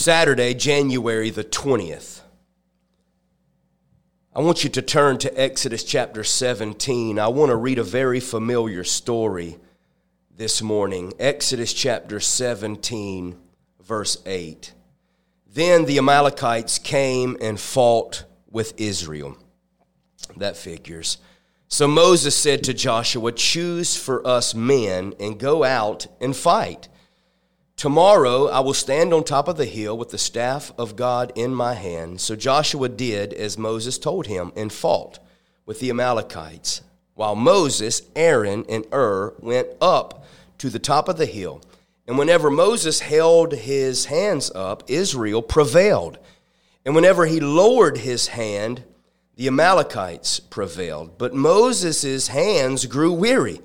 Saturday, January the 20th. I want you to turn to Exodus chapter 17. I want to read a very familiar story this morning. Exodus chapter 17, verse 8. Then the Amalekites came and fought with Israel. That figures. So Moses said to Joshua, Choose for us men and go out and fight. Tomorrow I will stand on top of the hill with the staff of God in my hand. So Joshua did as Moses told him and fought with the Amalekites, while Moses, Aaron, and Hur went up to the top of the hill. And whenever Moses held his hands up, Israel prevailed. And whenever he lowered his hand, the Amalekites prevailed. But Moses' hands grew weary.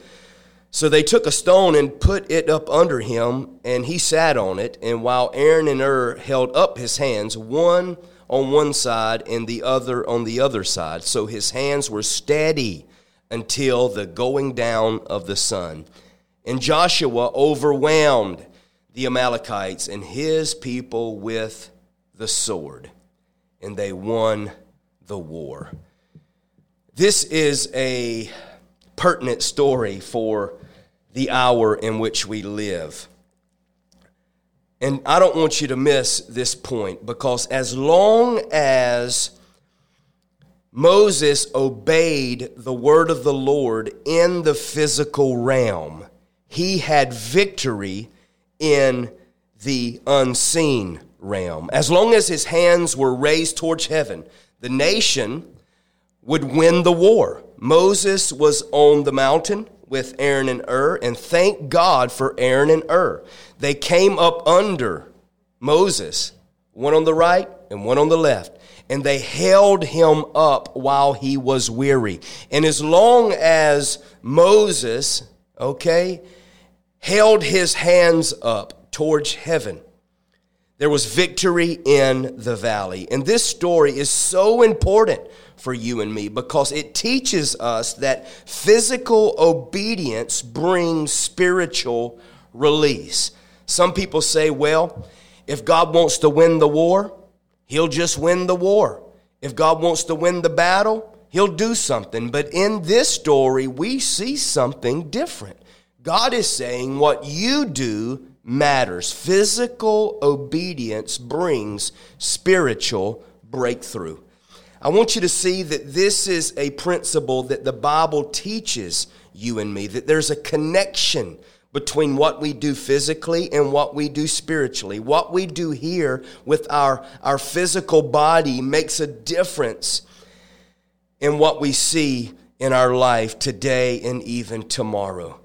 So they took a stone and put it up under him, and he sat on it. And while Aaron and Hur held up his hands, one on one side and the other on the other side, so his hands were steady until the going down of the sun. And Joshua overwhelmed the Amalekites and his people with the sword, and they won the war. This is a pertinent story for the hour in which we live. And I don't want you to miss this point because as long as Moses obeyed the word of the Lord in the physical realm, he had victory in the unseen realm. As long as his hands were raised towards heaven, the nation would win the war. Moses was on the mountain with Aaron and Hur, and thank God for Aaron and Hur. They came up under Moses, one on the right and one on the left, and they held him up while he was weary. And as long as Moses, okay, held his hands up towards heaven, there was victory in the valley. And this story is so important for you and me because it teaches us that physical obedience brings spiritual release. Some people say, well, if God wants to win the war, he'll just win the war. If God wants to win the battle, he'll do something. But in this story, we see something different. God is saying what you do matters. Physical obedience brings spiritual breakthrough. I want you to see that this is a principle that the Bible teaches you and me, that there's a connection between what we do physically and what we do spiritually. What we do here with our, our physical body makes a difference in what we see in our life today and even tomorrow.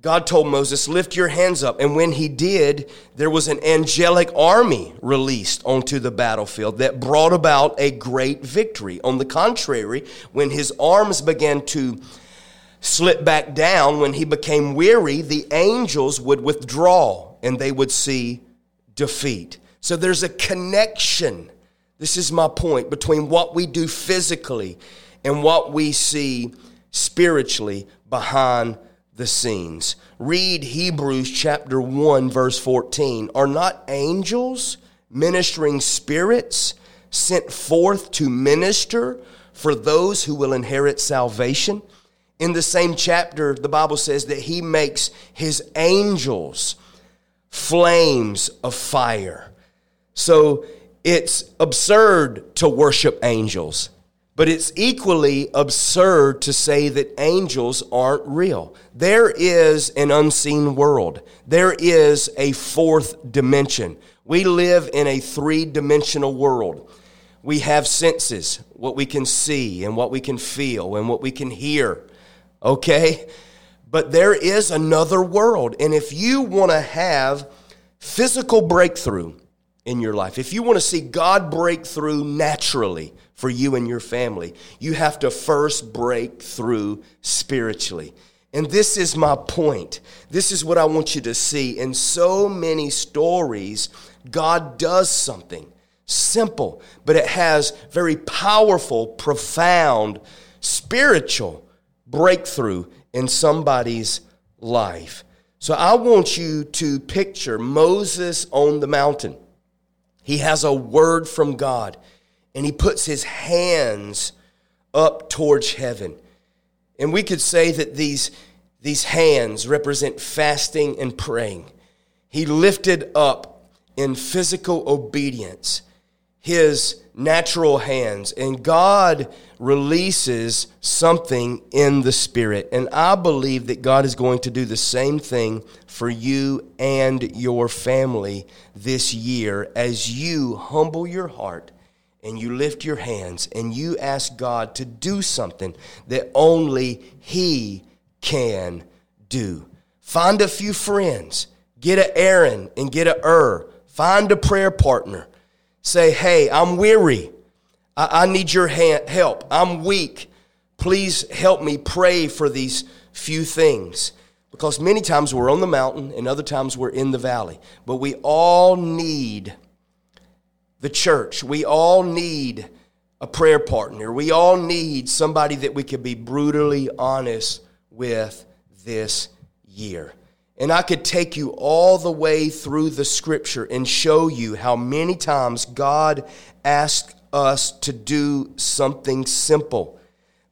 God told Moses, Lift your hands up. And when he did, there was an angelic army released onto the battlefield that brought about a great victory. On the contrary, when his arms began to slip back down, when he became weary, the angels would withdraw and they would see defeat. So there's a connection. This is my point between what we do physically and what we see spiritually behind the scenes. Read Hebrews chapter 1, verse 14. Are not angels, ministering spirits, sent forth to minister for those who will inherit salvation? In the same chapter, the Bible says that he makes his angels flames of fire. So it's absurd to worship angels. But it's equally absurd to say that angels aren't real. There is an unseen world, there is a fourth dimension. We live in a three dimensional world. We have senses, what we can see and what we can feel and what we can hear. Okay? But there is another world. And if you want to have physical breakthrough in your life, if you want to see God break through naturally, for you and your family. You have to first break through spiritually. And this is my point. This is what I want you to see. In so many stories, God does something simple, but it has very powerful, profound, spiritual breakthrough in somebody's life. So I want you to picture Moses on the mountain. He has a word from God, and he puts his hands up towards heaven. And we could say that these, these hands represent fasting and praying. He lifted up in physical obedience his natural hands, and God releases something in the spirit. And I believe that God is going to do the same thing for you and your family this year as you humble your heart and you lift your hands and you ask God to do something that only He can do. Find a few friends, get a Aaron and get a Hur, find a prayer partner. Say, hey, I'm weary. I, I need your hand, help. I'm weak. Please help me pray for these few things. Because many times we're on the mountain and other times we're in the valley. But we all need the church. We all need a prayer partner. We all need somebody that we can be brutally honest with this year. And I could take you all the way through the scripture and show you how many times God asked us to do something simple.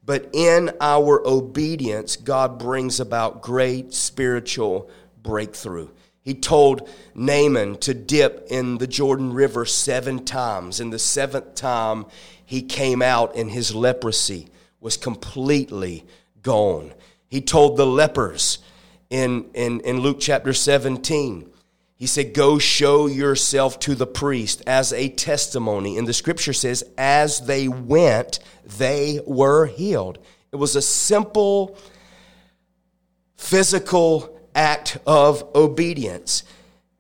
But in our obedience, God brings about great spiritual breakthrough. He told Naaman to dip in the Jordan River seven times. And the seventh time, he came out and his leprosy was completely gone. He told the lepers in, in, in Luke chapter 17, he said, Go show yourself to the priest as a testimony. And the scripture says, As they went, they were healed. It was a simple physical act of obedience.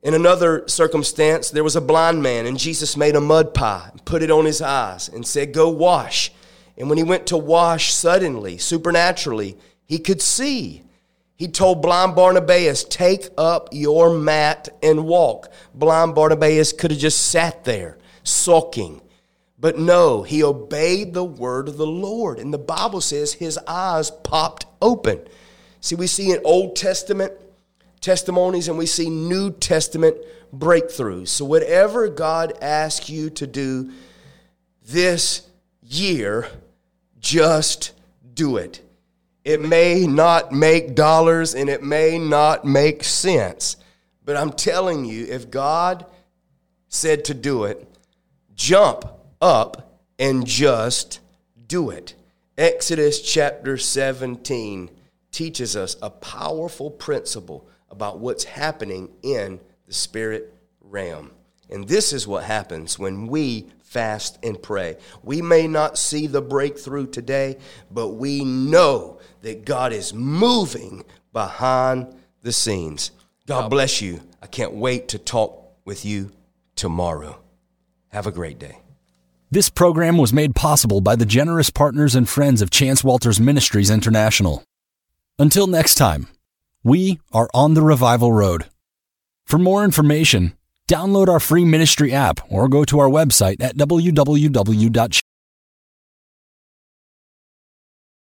In another circumstance, there was a blind man, and Jesus made a mud pie and put it on his eyes and said, Go wash. And when he went to wash, suddenly, supernaturally, he could see. He told blind Barnabas, Take up your mat and walk. Blind Barnabas could have just sat there, sulking. But no, he obeyed the word of the Lord. And the Bible says his eyes popped open. See, we see in Old Testament testimonies and we see New Testament breakthroughs. So, whatever God asks you to do this year, just do it. It may not make dollars and it may not make sense, but I'm telling you, if God said to do it, jump up and just do it. Exodus chapter 17 teaches us a powerful principle about what's happening in the spirit realm. And this is what happens when we fast and pray. We may not see the breakthrough today, but we know that God is moving behind the scenes. God bless you. I can't wait to talk with you tomorrow. Have a great day. This program was made possible by the generous partners and friends of Chance Walters Ministries International. Until next time. We are on the revival road. For more information, download our free ministry app or go to our website at www.chance.org.